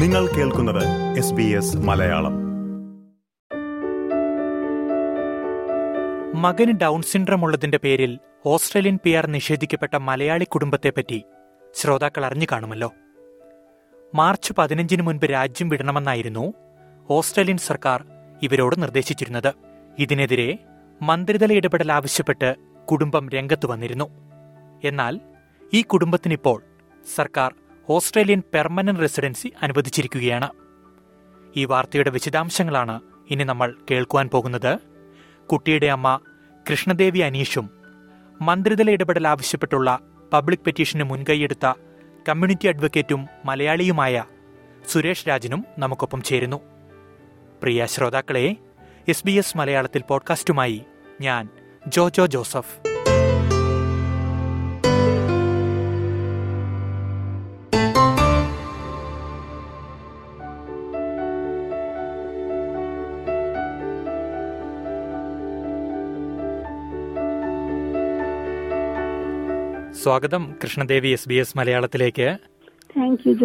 നിങ്ങൾ കേൾക്കുന്നത് S B S Malayalam. മകന് ഡൗൺ സിൻഡ്രം ഉള്ളതിന്റെ പേരിൽ ഓസ്ട്രേലിയൻ പി ആർ നിഷേധിക്കപ്പെട്ട മലയാളി കുടുംബത്തെപ്പറ്റി ശ്രോതാക്കൾ അറിഞ്ഞു കാണുമല്ലോ. മാർച്ച് പതിനഞ്ചിന് മുൻപ് രാജ്യം വിടണമെന്നായിരുന്നു ഓസ്ട്രേലിയൻ സർക്കാർ ഇവരോട് നിർദ്ദേശിച്ചിരുന്നത്. ഇതിനെതിരെ മന്ത്രിതല ഇടപെടൽ ആവശ്യപ്പെട്ട് കുടുംബം രംഗത്ത് വന്നിരുന്നു. എന്നാൽ ഈ കുടുംബത്തിനിപ്പോൾ സർക്കാർ ഓസ്ട്രേലിയൻ പെർമനന്റ് റെസിഡൻസി അനുവദിച്ചിരിക്കുകയാണ്. ഈ വാർത്തയുടെ വിശദാംശങ്ങളാണ് ഇനി നമ്മൾ കേൾക്കുവാൻ പോകുന്നത്. കുട്ടിയുടെ അമ്മ കൃഷ്ണദേവി അനീഷും മന്ത്രിതല ഇടപെടൽ ആവശ്യപ്പെട്ടുള്ള പബ്ലിക് പെറ്റീഷന് മുൻകൈയെടുത്ത കമ്മ്യൂണിറ്റി അഡ്വക്കേറ്റും മലയാളിയുമായ സുരേഷ് രാജനും നമുക്കൊപ്പം ചേരുന്നു. പ്രിയ ശ്രോതാക്കളെ എസ് ബി എസ് മലയാളത്തിൽ പോഡ്കാസ്റ്റുമായി ഞാൻ ജോജോ ജോസഫ്. സ്വാഗതം കൃഷ്ണദേവി എസ് ബി എസ് മലയാളത്തിലേക്ക്.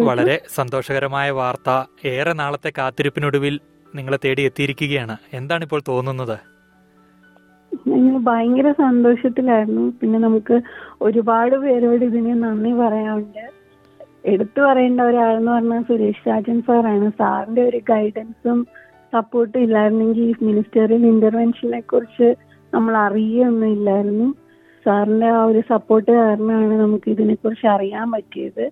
വളരെ സന്തോഷകരമായ വാർത്ത. ഏറെ നാളത്തെ കാത്തിരിപ്പിനൊടുവിൽ നിങ്ങളെ തേടി എത്തിയിരിക്കുകയാണ്. എന്താണ് ഇപ്പോൾ തോന്നുന്നത്? ഞങ്ങൾ ഭയങ്കര സന്തോഷത്തിലായിരുന്നു. പിന്നെ നമുക്ക് ഒരുപാട് പേരോട് ഇതിന് നന്ദി പറയാനുണ്ട്. എടുത്തു പറയേണ്ട ഒരാളെന്ന് പറഞ്ഞാൽ സുരേഷ് രാജൻ സാറാണ്. സാറിന്റെ ഒരു ഗൈഡൻസും സപ്പോർട്ടും ഇല്ലായിരുന്നെങ്കിൽ ഈ മിനിസ്റ്ററിയൽ ഇന്റർവെൻഷനെ കുറിച്ച് നമ്മൾ അറിയുകയൊന്നും ഇല്ലായിരുന്നു. സാറിന്റെ ആ ഒരു സപ്പോർട്ട് കാരണമാണ് നമുക്ക് ഇതിനെ ഇതിനെക്കുറിച്ച് അറിയാൻ പറ്റിയത്.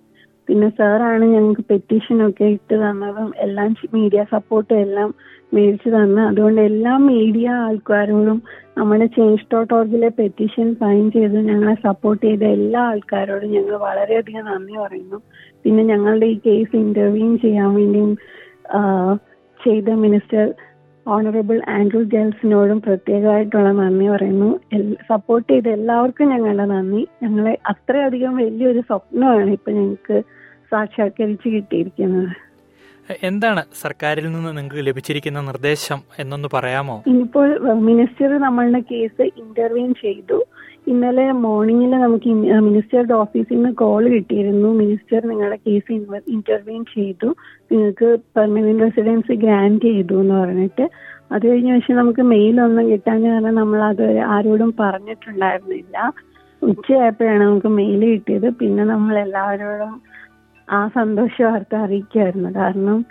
പിന്നെ സാറാണ് ഞങ്ങൾക്ക് പെറ്റീഷൻ ഒക്കെ ഇട്ട് തന്നതും എല്ലാം മീഡിയ സപ്പോർട്ടും എല്ലാം മേടിച്ചു തന്ന. അതുകൊണ്ട് എല്ലാ മീഡിയ ആൾക്കാരോടും നമ്മുടെ ചേഞ്ച് ഡോട്ട് ഓർഗിലെ പെറ്റീഷൻ സൈൻ ചെയ്ത് ഞങ്ങളെ സപ്പോർട്ട് ചെയ്ത എല്ലാ ആൾക്കാരോടും ഞങ്ങൾ വളരെയധികം നന്ദി പറയുന്നു. പിന്നെ ഞങ്ങളുടെ ഈ കേസ് ഇന്റർവ്യൂ ചെയ്യാൻ വേണ്ടിയും ചെയ്ത മിനിസ്റ്റർ ഓണറബിൾ ആൻഡ്രൂ ഗേൾസിനോടും പ്രത്യേകമായിട്ടുള്ള നന്ദി പറയുന്നു. സപ്പോർട്ട് ചെയ്ത എല്ലാവർക്കും ഞങ്ങളുടെ നന്ദി. ഞങ്ങളെ അത്രയധികം വലിയൊരു സ്വപ്നമാണ് ഇപ്പൊ ഞങ്ങൾക്ക് സാക്ഷാത്കരിച്ച് കിട്ടിയിരിക്കുന്നത്. എന്താണ് സർക്കാരിൽ നിന്ന് നിങ്ങൾക്ക് ലഭിച്ചിരിക്കുന്ന നിർദ്ദേശം എന്നൊന്ന് പറയാമോ? ഇനിയിപ്പോൾ മിനിസ്റ്റർ നമ്മളുടെ കേസ് ഇന്റർവ്യൂ ചെയ്തു. ഇന്നലെ മോർണിംഗിൽ നമുക്ക് മിനിസ്റ്ററുടെ ഓഫീസിൽ നിന്ന് കോൾ കിട്ടിയിരുന്നു. മിനിസ്റ്റർ നിങ്ങളുടെ കേസ് ഇന്റർവ്യൂ ചെയ്തു. നിങ്ങൾക്ക് പെർമനന്റ് റെസിഡൻസി ഗ്രാൻഡ് ചെയ്തു എന്ന് പറഞ്ഞിട്ട്. അത് കഴിഞ്ഞ പക്ഷെ നമുക്ക് മെയിലൊന്നും കിട്ടാൻ കാരണം നമ്മൾ അത് ആരോടും പറഞ്ഞിട്ടുണ്ടായിരുന്നില്ല. ഉച്ചയായപ്പോഴാണ് നമുക്ക് മെയിൽ കിട്ടിയത്. പിന്നെ നമ്മൾ എല്ലാവരോടും ആ സന്തോഷ വാർത്ത അറിയിക്കുമായിരുന്നു കാരണം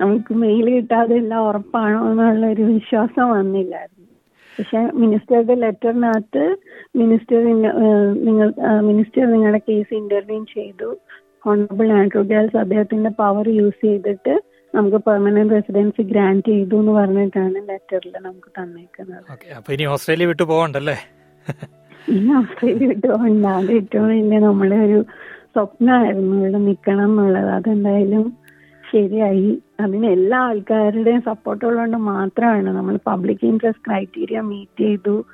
നമുക്ക് മെയിൽ കിട്ടാതെ എല്ലാം ഉറപ്പാണോ എന്നുള്ള ഒരു വിശ്വാസം വന്നില്ലായിരുന്നു. പക്ഷെ മിനിസ്റ്ററുടെ ലെറ്ററിനകത്ത് മിനിസ്റ്റർ നിങ്ങൾ മിനിസ്റ്റർ നിങ്ങളുടെ കേസ് ഇന്റർവ്യൂ ചെയ്തു. ഹോണറബിൾ ആൻഡ്രൂ ഗാൽസ് അദ്ദേഹത്തിന്റെ പവർ യൂസ് ചെയ്തിട്ട് നമുക്ക് പെർമനന്റ് റെസിഡൻസി ഗ്രാന്റ് ചെയ്തു എന്ന് പറഞ്ഞിട്ടാണ് ലെറ്ററിൽ നമുക്ക് തന്നേക്കുന്നത്. അപ്പൊ ഇനി ഓസ്ട്രേലിയ വിട്ടു പോകണ്ടല്ലേ? ഇനി ഓസ്ട്രേലിയ വിട്ടു പോകണ്ട. അത് ഏറ്റവും വലിയ നമ്മളെ ഒരു സ്വപ്നമായിരുന്നു ഇവിടെ നിൽക്കണം എന്നുള്ളത്. അതെന്തായാലും ശരിയായി. അതിന് എല്ലാ ആൾക്കാരുടെയും സപ്പോർട്ട് ഉള്ളതുകൊണ്ട് മാത്രമാണ് നമ്മൾ പബ്ലിക് ഇൻട്രസ്റ്റ് ക്രൈറ്റീരിയ മീറ്റ് ചെയ്തു.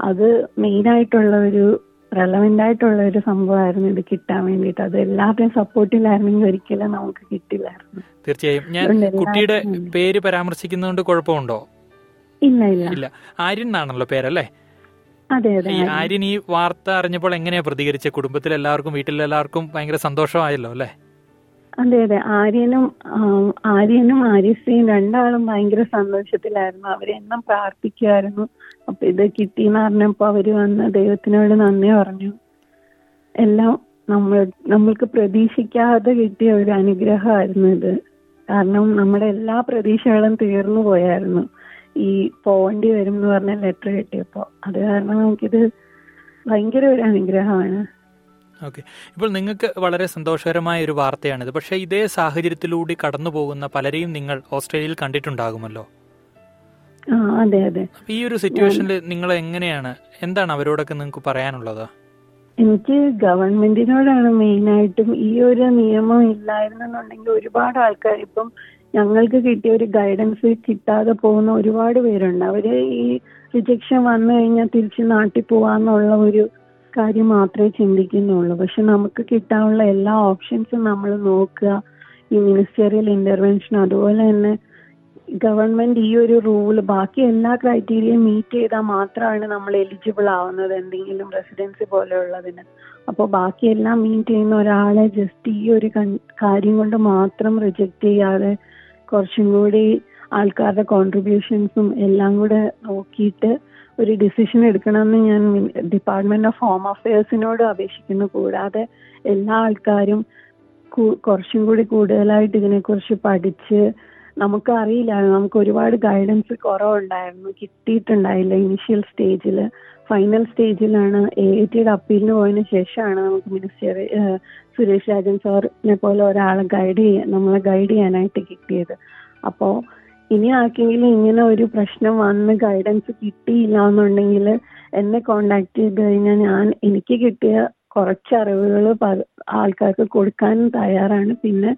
അത് മെയിൻ ആയിട്ടുള്ള ഒരു റെലവെന്റ് ആയിട്ടുള്ള ഒരു സംഭവമായിരുന്നു ഇത് കിട്ടാൻ വേണ്ടിയിട്ട്. അത് എല്ലാവരുടെയും സപ്പോർട്ടില്ലായിരുന്നെങ്കിൽ ഒരിക്കലും നമുക്ക് കിട്ടില്ലായിരുന്നു. തീർച്ചയായും. ഞാൻ കുട്ടിയുടെ. പേര് പരാമർശിക്കുന്നതുകൊണ്ട് കുഴപ്പമുണ്ടോ? ഇല്ല ഇല്ല. ഇല്ല. ആര്യൻ എന്നാണല്ലോ പേരല്ലേ? ആര്യൻ. ഈ വാർത്ത അറിഞ്ഞപ്പോൾ എങ്ങനെയാ പ്രതികരിച്ച കുടുംബത്തിൽ എല്ലാവർക്കും വീട്ടിലെല്ലാവർക്കും ഭയങ്കര സന്തോഷമായല്ലോ അല്ലേ? അതെ അതെ. ആര്യനും ആര്യനും ആര്യശ്രീയും രണ്ടാളും ഭയങ്കര സന്തോഷത്തിലായിരുന്നു. അവരെന്നും പ്രാർത്ഥിക്കുമായിരുന്നു അപ്പൊ ഇത് കിട്ടിയെന്ന് പറഞ്ഞപ്പോ അവർ വന്ന് ദൈവത്തിനോട് നന്ദി പറഞ്ഞു. എല്ലാം നമ്മൾ നമ്മൾക്ക് പ്രതീക്ഷിക്കാതെ കിട്ടിയ ഒരു അനുഗ്രഹമായിരുന്നു ഇത്. കാരണം നമ്മുടെ എല്ലാ പ്രതീക്ഷകളും തീർന്നു പോയായിരുന്നു. ഈ പോവേണ്ടി വരും എന്ന് പറഞ്ഞ ലെറ്റർ കിട്ടിയപ്പോ. അത് കാരണം നമുക്കിത് ഭയങ്കര ഒരു അനുഗ്രഹമാണ്. ഓക്കെ. ഇപ്പോൾ നിങ്ങൾക്ക് വളരെ സന്തോഷകരമായ ഒരു വാർത്തയാണിത്. പക്ഷേ ഇതേ സാഹചര്യത്തിലൂടെ കടന്നു പോകുന്ന പലരെയും നിങ്ങൾ ഓസ്ട്രേലിയയിൽ കണ്ടിട്ടുണ്ടാകുമല്ലോ. അതെ അതെ. ഈ ഒരു സിറ്റുവേഷനിൽ നിങ്ങൾ എങ്ങനെയാണ്? എന്താണ് അവരോടൊക്കെ നിങ്ങൾക്ക് പറയാനുള്ളത്? എനിക്ക് ഗവൺമെന്റിനോടാണ് മെയിനായിട്ടും ഈ ഒരു നിയമം ഇല്ലായിരുന്നെന്നുണ്ടെങ്കിൽ ഒരുപാട് ആൾക്കാർ ഇപ്പം ഞങ്ങൾക്ക് കിട്ടിയ ഒരു ഗൈഡൻസ് കിട്ടാതെ പോകുന്ന ഒരുപാട് പേരുണ്ട്. അവർ ഈ റിജക്ഷൻ വന്നു കഴിഞ്ഞാൽ തിരിച്ച് നാട്ടിൽ പോവാന്നുള്ള ഒരു കാര്യം മാത്രമേ ചിന്തിക്കുന്നുള്ളൂ. പക്ഷെ നമുക്ക് കിട്ടാനുള്ള എല്ലാ ഓപ്ഷൻസും നമ്മൾ നോക്കുക. ഈ മിനിസ്റ്ററിയൽ ഇന്റർവെൻഷൻ അതുപോലെ തന്നെ ഗവൺമെന്റ് ഈ ഒരു റൂൾ ബാക്കി എല്ലാ ക്രൈറ്റീരിയയും മീറ്റ് ചെയ്താൽ മാത്രമാണ് നമ്മൾ എലിജിബിൾ ആവുന്നത് എന്തെങ്കിലും റെസിഡൻസി പോലെയുള്ളതിന്. അപ്പോൾ ബാക്കിയെല്ലാം മീറ്റ് ചെയ്യുന്ന ഒരാളെ ജസ്റ്റ് ഈ ഒരു കാര്യം കൊണ്ട് മാത്രം റിജക്റ്റ് ചെയ്യാതെ കുറച്ചും കൂടി ആൾക്കാരുടെ കോൺട്രിബ്യൂഷൻസും എല്ലാം കൂടെ നോക്കിയിട്ട് ഒരു ഡിസിഷൻ എടുക്കണമെന്ന് ഞാൻ ഡിപ്പാർട്ട്മെന്റ് ഓഫ് ഹോം അഫയേഴ്സിനോട് അപേക്ഷിക്കുന്നു. കൂടാതെ എല്ലാ ആൾക്കാരും കുറച്ചും കൂടി കൂടുതലായിട്ട് ഇതിനെക്കുറിച്ച് പഠിച്ച് നമുക്ക് അറിയില്ല നമുക്ക് ഒരുപാട് ഗൈഡൻസ് കുറവുണ്ടായിരുന്നു കിട്ടിയിട്ടുണ്ടായില്ല ഇനിഷ്യൽ സ്റ്റേജിൽ ഫൈനൽ സ്റ്റേജിലാണ് എ ഐ ടിയുടെ അപ്പീലിന് പോയതിനു ശേഷമാണ് നമുക്ക് മിനിസ്റ്റർ സുരേഷ് രാജൻ സാറിനെ പോലെ ഒരാളെ ഗൈഡ് ചെയ്യാൻ നമ്മളെ ഗൈഡ് ചെയ്യാനായിട്ട് കിട്ടിയത്. അപ്പോൾ ഇനി ആർക്കെങ്കിലും ഇങ്ങനെ ഒരു പ്രശ്നം വന്ന് ഗൈഡൻസ് കിട്ടിയില്ല എന്നുണ്ടെങ്കിൽ എന്നെ കോണ്ടാക്ട് ചെയ്ത് കഴിഞ്ഞാൽ ഞാൻ എനിക്ക് കിട്ടിയ കുറച്ച് അറിവുകൾ ആൾക്കാർക്ക് കൊടുക്കാൻ തയ്യാറാണ്. പിന്നെ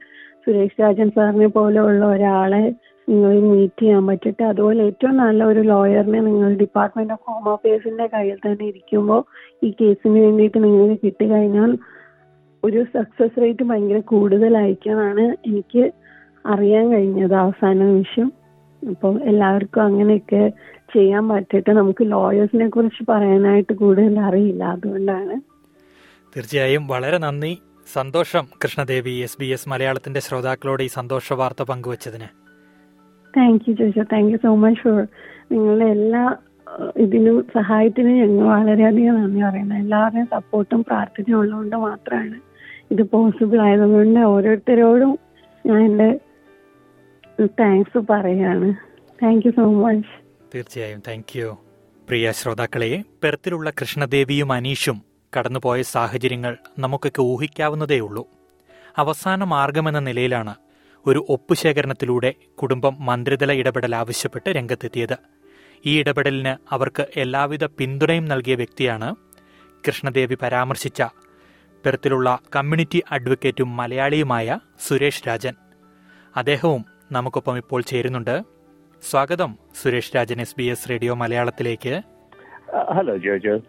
സുരേഷ് രാജൻ സാറിനെ പോലെയുള്ള ഒരാളെ നിങ്ങൾ മീറ്റ് ചെയ്യാൻ പറ്റട്ടെ അതുപോലെ ഏറ്റവും നല്ല ഒരു ലോയറിനെ നിങ്ങൾ ഡിപ്പാർട്ട്മെന്റ് ഓഫ് ഹോം അഫയേഴ്സിന്റെ കയ്യിൽ തന്നെ ഇരിക്കുമ്പോൾ ഈ കേസിന് വേണ്ടിയിട്ട് നിങ്ങൾക്ക് കിട്ടിക്കഴിഞ്ഞാൽ ഒരു സക്സസ് റേറ്റ് ഭയങ്കര കൂടുതലായിരിക്കുമെന്നാണ് എനിക്ക് അറിയാൻ കഴിഞ്ഞത് അവസാന നിമിഷം. അപ്പോൾ എല്ലാവർക്കും അങ്ങനെയൊക്കെ ചെയ്യാൻ പറ്റട്ടെ നമുക്ക് ലോയേഴ്സിനെ കുറിച്ച് പറയാനായിട്ട് കൂടുതൽ അറിയില്ല. അതുകൊണ്ടാണ്. തീർച്ചയായും വളരെ നന്ദി. സന്തോഷം കൃഷ്ണദേവി എസ് ബി എസ് മലയാളത്തിന്റെ ശ്രോതാക്കളോട് ഈ സന്തോഷ വാർത്ത പങ്കുവച്ചതിന്. Thank you Josha thank you so much for നിങ്ങളുടെ എല്ലാ ഇതിനും സഹായത്തിനും ഞങ്ങൾ വളരെയധികം നന്ദി പറയുന്നത് എല്ലാവരുടെയും സപ്പോർട്ടും പ്രാർത്ഥനയും ഉള്ളതുകൊണ്ട് മാത്രമാണ് ഇത് പോസിബിൾ ആയതുകൊണ്ട് ഓരോരുത്തരോടും ഞാൻ എന്റെ താങ്ക്സ് പറയാണ്. താങ്ക് യു സോ മച്ച് തീർച്ചയായും. താങ്ക് യു പ്രിയ ശ്രോതാക്കളെ പെർത്തിലുള്ള കൃഷ്ണദേവിയും അനീഷും കടന്നുപോയ സാഹചര്യങ്ങൾ നമുക്കൊക്കെ ഊഹിക്കാവുന്നതേയുള്ളൂ അവസാന മാർഗമെന്ന നിലയിലാണ് ഒരു ഒപ്പുശേഖരണത്തിലൂടെ കുടുംബം മന്ത്രിതല ഇടപെടൽ ആവശ്യപ്പെട്ട് രംഗത്തെത്തിയത്. ഈ ഇടപെടലിന് അവർക്ക് എല്ലാവിധ പിന്തുണയും നൽകിയ വ്യക്തിയാണ് കൃഷ്ണദേവി പരാമർശിച്ച പെർത്തിലുള്ള കമ്മ്യൂണിറ്റി അഡ്വക്കേറ്റും മലയാളിയുമായ സുരേഷ് രാജൻ. അദ്ദേഹവും നമുക്കൊപ്പം ഇപ്പോൾ ചേരുന്നുണ്ട്. സ്വാഗതം. Suresh Rajan S B S radio മലയാളത്തിലേക്ക്. ഹലോ ജോജോ.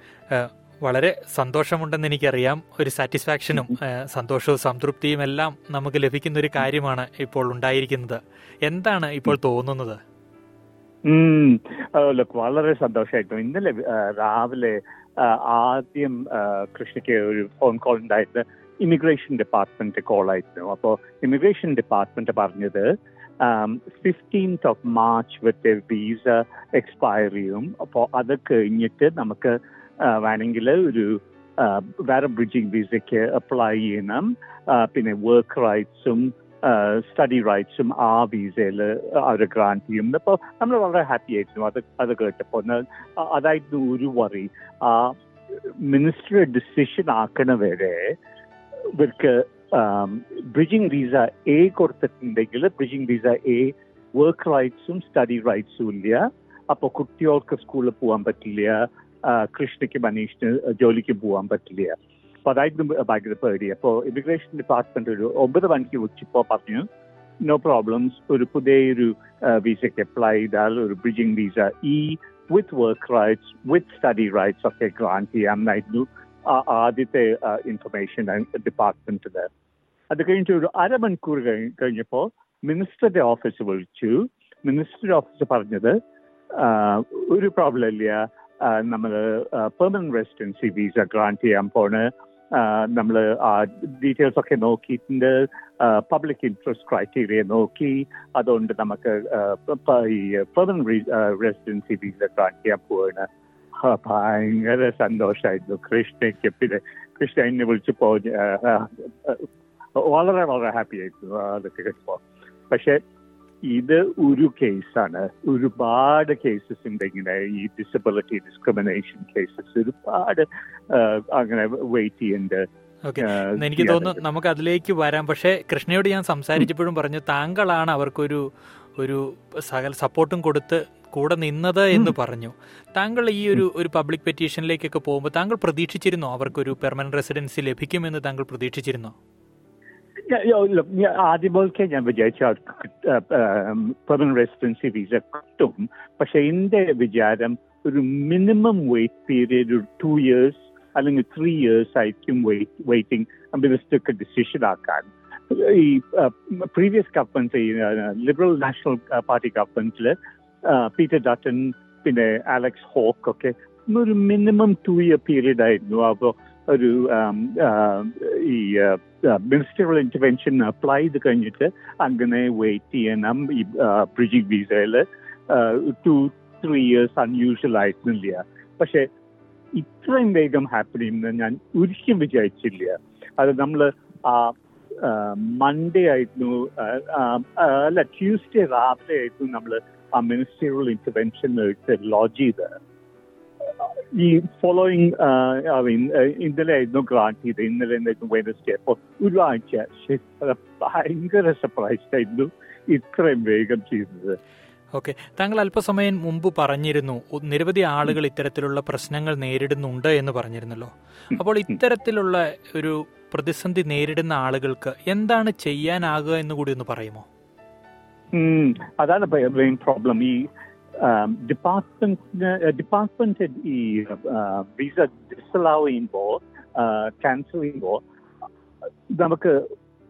വളരെ സന്തോഷമുണ്ടെന്ന് എനിക്കറിയാം. ഒരു സാറ്റിസ്ഫാക്ഷനും സന്തോഷവും സംതൃപ്തിയും എല്ലാം നമുക്ക് ലഭിക്കുന്ന ഒരു കാര്യമാണ് ഇപ്പോൾ ഉണ്ടായിരിക്കുന്നത്. എന്താണ് ഇപ്പോൾ തോന്നുന്നത്? വളരെ സന്തോഷമായിട്ടു ഇന്നലെ രാവിലെ ആദ്യം കൃഷിക്ക് കൃഷ്ണയ്ക്ക് ഒരു ഫോൺ കോൾ ഉണ്ടായിരുന്നു. ഇമിഗ്രേഷൻ ഡിപ്പാർട്ട്മെന്റ് കോൾ ആയിരുന്നു. അപ്പോൾ ഇമിഗ്രേഷൻ ഡിപ്പാർട്ട്മെന്റ് പറഞ്ഞത് fifteenth of March with visa expire ചെയ്യും അപ്പോൾ അത് കഴിഞ്ഞിട്ട് നമുക്ക് വേണമെങ്കിൽ ഒരു വേറെ ബ്രിഡ്ജിങ് വിസയ്ക്ക് അപ്ലൈ ചെയ്യണം. പിന്നെ വർക്ക് റൈറ്റ്സും സ്റ്റഡി റൈറ്റ്സും ആ വിസയിൽ അവർ ഗ്രാൻഡ് ചെയ്യും. അപ്പോൾ നമ്മൾ വളരെ ഹാപ്പി ആയിരുന്നു. അത് അത് കേട്ടപ്പോൾ അതായിരുന്നു ഒരു വറി ആ മിനിസ്റ്റർ ഡിസിഷൻ ആക്കണ വരെ ഇവർക്ക് ബ്രിഡ്ജിങ് വിസ എ കൊടുത്തിട്ടുണ്ടെങ്കിൽ ബ്രിഡ്ജിംഗ് വിസ എ വർക്ക് റൈറ്റ്സും സ്റ്റഡി റൈറ്റ്സും ഇല്ല. അപ്പോൾ കുട്ടികൾക്ക് സ്കൂളിൽ പോകാൻ പറ്റില്ല. കൃഷ്ണയ്ക്ക് മനീഷിന് ജോലിക്ക് പോകാൻ പറ്റില്ല. അപ്പോൾ അതായിരുന്നു ഭയങ്കര പേടി. അപ്പോൾ ഇമിഗ്രേഷൻ ഡിപ്പാർട്ട്മെന്റ് ഒരു ഒമ്പത് മണിക്ക് വിളിച്ചപ്പോൾ പറഞ്ഞു നോ പ്രോബ്ലംസ് ഒരു പുതിയൊരു വിസയ്ക്ക് അപ്ലൈ ചെയ്താൽ ഒരു ബ്രിഡ്ജിംഗ് വിസ ഈ with work rights with study rights ഒക്കെ ഗ്രാൻഡ് ചെയ്യാമെന്നായിരുന്നു ആദ്യത്തെ ഇൻഫർമേഷൻ ഡിപ്പാർട്ട്മെന്റിൽ അത് കഴിഞ്ഞിട്ട് ഒരു അരമണിക്കൂർ കഴി- കഴിഞ്ഞപ്പോൾ മിനിസ്റ്ററുടെ ഓഫീസ് വിളിച്ചു. മിനിസ്റ്ററുടെ ഓഫീസ് പറഞ്ഞത് ഒരു പ്രോബ്ലം ഇല്ല. നമ്മൾ പെർമനന്റ് റെസിഡൻസി വിസ ഗ്രാന്റ് ചെയ്യാൻ പോണ്. നമ്മൾ ആ ഡീറ്റെയിൽസ് ഒക്കെ നോക്കിയിട്ടുണ്ട്. പബ്ലിക് ഇൻട്രസ്റ്റ് ക്രൈറ്റീരിയ നോക്കി. അതുകൊണ്ട് നമുക്ക് ഈ പെർമനന്റ് റെസിഡൻസി വിസ ഗ്രാന്റ് ചെയ്യാൻ പോവാണ്. ഭയങ്കര സന്തോഷമായിരുന്നു കൃഷ്ണയ്ക്ക് പിന്നെ കൃഷ്ണ എന്നെ വിളിച്ചപ്പോ ആ, ആ, വളരെ വളരെ ഹാപ്പി ആയിരുന്നു. അതൊക്കെ കേട്ടപ്പോ. പക്ഷെ ഇത് ഒരു കേസാണ്. ഒരുപാട് കേസസ് ഉണ്ട് ഇങ്ങനെ ഈ ഡിസബിലിറ്റി ഡിസ്ക്രിമിനേഷൻ കേസസ് ഒരുപാട് അങ്ങനെ വെയിറ്റ് ചെയ്യുന്നുണ്ട് ഓക്കെ എനിക്ക് തോന്നുന്നു നമുക്ക് അതിലേക്ക് വരാം. പക്ഷേ കൃഷ്ണയോട് ഞാൻ സംസാരിച്ചപ്പോഴും പറഞ്ഞു താങ്കളാണ് അവർക്കൊരു ഒരു സകല സപ്പോർട്ടും കൊടുത്ത് കൂടെ നിന്നത് എന്ന് പറഞ്ഞു. താങ്കൾ ഈ ഒരു ഒരു പബ്ലിക് പെറ്റീഷനിലേക്കൊക്കെ പോകുമ്പോൾ താങ്കൾ പ്രതീക്ഷിച്ചിരുന്നോ അവർക്കൊരു പെർമനന്റ് റെസിഡൻസി ലഭിക്കുമെന്ന് താങ്കൾ പ്രതീക്ഷിച്ചിരുന്നോ? ആദ്യമൊക്കെ ഞാൻ വിചാരിച്ച പെർമനന്റ് റെസിഡൻസി വിസ കിട്ടും. പക്ഷെ എന്റെ വിചാരം ഒരു മിനിമം വെയിറ്റ് പീരിയഡ് ഒരു ടു ഇയേഴ്സ് അല്ലെങ്കിൽ ത്രീ ഇയേഴ്സ് ആയിരിക്കും വെയിറ്റിംഗ് മിനിസ്റ്റർക്ക് ഡിസിഷൻ ആക്കാൻ. ഈ previous government Liberal National Party ഗവൺമെന്റിൽ പീറ്റർ ഡട്ടൺ പിന്നെ അലക്സ് ഹോക്ക് ഒക്കെ ഒരു മിനിമം ടു ഇയർ പീരീഡ് ആയിരുന്നു. അപ്പോൾ ഒരു ഈ മിനിസ്റ്ററൽ ഇന്റർവെൻഷൻ അപ്ലൈ ചെയ്ത് കഴിഞ്ഞിട്ട് അങ്ങനെ വെയിറ്റ് ചെയ്യണം ഈ ബ്രിഡ്ജിംഗ് വിസയിൽ ടു ത്രീ ഇയേഴ്സ് അൺയൂഷ്വൽ ആയിരുന്നില്ല. പക്ഷെ ഇത്രയും വേഗം ഹാപ്പൻ ചെയ്യുമെന്ന് ഞാൻ ഒരിക്കലും വിചാരിച്ചില്ല. അത് നമ്മൾ ആ മൺഡേ ആയിരുന്നു അല്ല ട്യൂസ്ഡേ രാവിലെ ആയിരുന്നു നമ്മൾ ആ മിനിസ്റ്റീരിയൽ ഇന്റർവെൻഷൻ ലോഞ്ച് ചെയ്ത് ഈ ഫോളോയിങ് ഇന്നലെ ആയിരുന്നു ഗ്രാന്റ് ചെയ്ത് ഇന്നലെ എന്തായിരുന്നു വെനസ്ഡേ അപ്പോൾ ഒരാഴ്ച ഭയങ്കര സർപ്രൈസ് ആയിരുന്നു ഇത്രയും വേഗം ചെയ്തത്. ഓക്കെ താങ്കൾ അല്പസമയം മുമ്പ് പറഞ്ഞിരുന്നു നിരവധി ആളുകൾ ഇത്തരത്തിലുള്ള പ്രശ്നങ്ങൾ നേരിടുന്നുണ്ട് എന്ന് പറഞ്ഞിരുന്നല്ലോ. അപ്പോൾ ഇത്തരത്തിലുള്ള ഒരു പ്രതിസന്ധി നേരിടുന്ന ആളുകൾക്ക് എന്താണ് ചെയ്യാനാകുക എന്ന് കൂടി ഒന്ന് പറയുമോ? അതാണ് മെയിൻ പ്രോബ്ലം ഈ ഡിപ്പാർട്ട്മെന്റ് ഡിപ്പാർട്ട്മെന്റ് ഈ വിസ ഡിസലാവ് ചെയ്യുമ്പോൾ ക്യാൻസൽ ചെയ്യുമ്പോൾ നമുക്ക്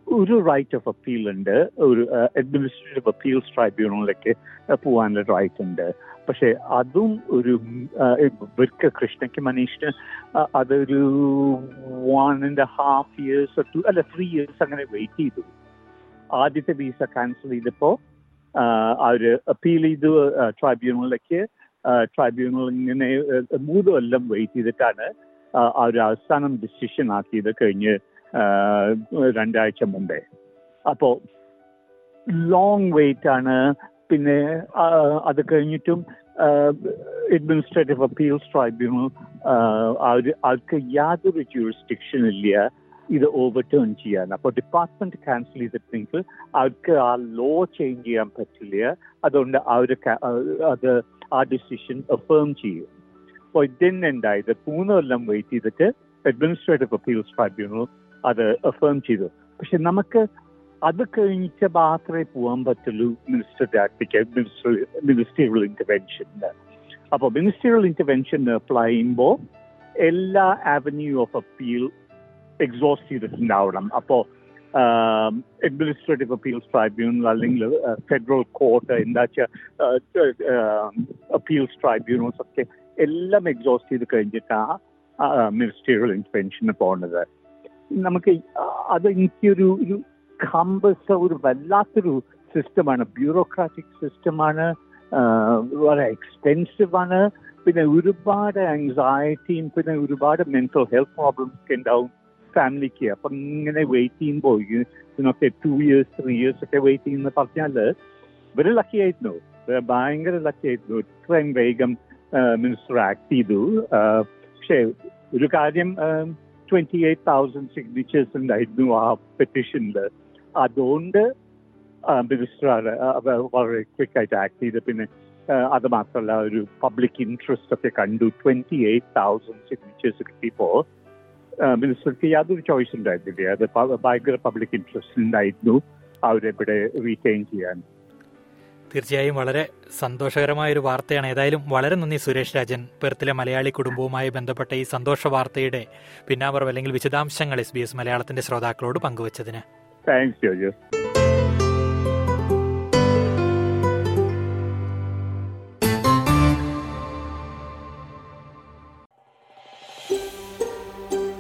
ഒരു റൈറ്റ് ഓഫ് അപ്പീൽ ഉണ്ട്. ഒരു അഡ്മിനിസ്ട്രേറ്റീവ് അപ്പീൽസ് ട്രൈബ്യൂണലിലേക്ക് പോകാനുള്ള റൈറ്റ് ഉണ്ട്. പക്ഷെ അതും ഒരു ഇവർക്ക് കൃഷ്ണയ്ക്ക് മനീഷിന് അതൊരു one and half years two അല്ല ത്രീ ഇയേഴ്സ് അങ്ങനെ വെയിറ്റ് ചെയ്തു. ആദ്യത്തെ വിസ ക്യാൻസൽ ചെയ്തപ്പോ അവർ അപ്പീൽ ചെയ്തു ട്രൈബ്യൂണലിലേക്ക്. ട്രൈബ്യൂണൽ ഇങ്ങനെ മൂന്ന് കൊല്ലം വെയിറ്റ് ചെയ്തിട്ടാണ് ആ ഒരു അവസാനം ഡിസിഷൻ ആക്കിയത് കഴിഞ്ഞ് രണ്ടാഴ്ച മുമ്പേ. അപ്പോ ലോങ് വെയിറ്റ് ആണ്. പിന്നെ അത് കഴിഞ്ഞിട്ടും അഡ്മിനിസ്ട്രേറ്റീവ് അപ്പീൽസ് ട്രൈബ്യൂണൽ അവർക്ക് യാതൊരു ജൂറിസ്ഡിക്ഷൻ ഇല്ല. ഇത് ഓവർടേൺ ചെയ്യാൻ. അപ്പോൾ ഡിപ്പാർട്ട്മെന്റ് ക്യാൻസൽ ചെയ്തിട്ടുണ്ടെങ്കിൽ അവർക്ക് ആ ലോ ചേഞ്ച് ചെയ്യാൻ പറ്റില്ല. അതുകൊണ്ട് അവർ അത് ആ ഡിസിഷൻ അഫേം ചെയ്യും. അപ്പോൾ ഇതന്നെ ഉണ്ടായത്. മൂന്ന് കൊല്ലം വെയിറ്റ് ചെയ്തിട്ട് അഡ്മിനിസ്ട്രേറ്റീവ് അപ്പീൽസ് ട്രൈബ്യൂണൽ അത് അഫേം ചെയ്തു. പക്ഷെ നമുക്ക് അത് കഴിഞ്ഞിട്ട് മാത്രമേ പോകാൻ പറ്റുള്ളൂ മിനിസ്റ്റർ ആക്ടിക്ക് മിനിസ്റ്റർ മിനിസ്റ്റീരിയൽ ഇന്റർവെൻഷന് അപ്പോൾ മിനിസ്റ്റീരിയൽ ഇന്റർവെൻഷൻ അപ്ലൈ ചെയ്യുമ്പോൾ എല്ലാ ആവന്യൂ ഓഫ് അപ്പീൽ എക്സോസ്റ്റ് ചെയ്തിട്ടുണ്ടാവണം അപ്പോൾ അഡ്മിനിസ്ട്രേറ്റീവ് അപ്പീൽസ് ട്രൈബ്യൂണൽ അല്ലെങ്കിൽ ഫെഡറൽ കോർട്ട് എന്താ അപ്പീൽസ് ട്രൈബ്യൂണൽസ് ഒക്കെ എല്ലാം എക്സോസ്റ്റ് ചെയ്ത് കഴിഞ്ഞിട്ടാണ് മിനിസ്റ്റീരിയൽ ഇന്റർവെൻഷന് പോകുന്നത് നമുക്ക് അത് എനിക്കൊരു ഒരു കമ്പസ് ഒരു വല്ലാത്തൊരു സിസ്റ്റമാണ് ബ്യൂറോക്രാറ്റിക് സിസ്റ്റമാണ് വളരെ എക്സ്പെൻസീവ് ആണ് പിന്നെ ഒരുപാട് ആങ്സൈറ്റിയും പിന്നെ ഒരുപാട് മെന്റൽ ഹെൽത്ത് പ്രോബ്ലംസ് ഒക്കെ ഉണ്ടാവും. ഫാമിലിക്ക് അപ്പം ഇങ്ങനെ വെയിറ്റ് ചെയ്യുമ്പോൾ ഇതിനൊക്കെ ടു ഇയേഴ്സ് ത്രീ ഇയേഴ്സ് ഒക്കെ വെയിറ്റ് ചെയ്യുന്ന പറഞ്ഞാൽ ഇവർ ലക്കി ആയിരുന്നു. ഭയങ്കര ലക്കി ആയിരുന്നു. ഇത്രയും വേഗം മിനിസ്റ്റർ ആക്ട് ചെയ്തു. പക്ഷേ ഒരു കാര്യം ട്വന്റി എയ്റ്റ് തൗസൻഡ് സിഗ്നേച്ചേഴ്സ് ഉണ്ടായിരുന്നു ആ പെറ്റീഷനിൽ അതുകൊണ്ട് മിനിസ്റ്റർ വളരെ ക്വിക്ക് ആയിട്ട് ആക്ട് ചെയ്ത്. പിന്നെ അത് മാത്രമല്ല ഒരു പബ്ലിക് ഇൻട്രസ്റ്റ് ഒക്കെ കണ്ടു. ട്വന്റി എയ്റ്റ് തൗസൻഡ് സിഗ്നേച്ചേഴ്സ് കിട്ടിയപ്പോൾ മിനിസ്റ്റർക്ക് യാതൊരു ചോയ്സ് ഉണ്ടായിരുന്നില്ല. അത് ഭയങ്കര പബ്ലിക് ഇൻട്രസ്റ്റ് ഉണ്ടായിരുന്നു. അവരെവിടെ റീറ്റെയിൻ ചെയ്യാൻ. തീർച്ചയായും വളരെ സന്തോഷകരമായ ഒരു വാർത്തയാണ്. ഏതായാലും വളരെ നന്ദി സുരേഷ് രാജൻ. പെർത്തിലെ മലയാളി കുടുംബവുമായി ബന്ധപ്പെട്ട ഈ സന്തോഷ വാർത്തയുടെ പിന്നാമ്പറവ് അല്ലെങ്കിൽ വിശദാംശങ്ങൾ എസ് ബി എസ് മലയാളത്തിന്റെ ശ്രോതാക്കളോട് പങ്കുവച്ചതിന്. താങ്ക്സ് ജോജോ.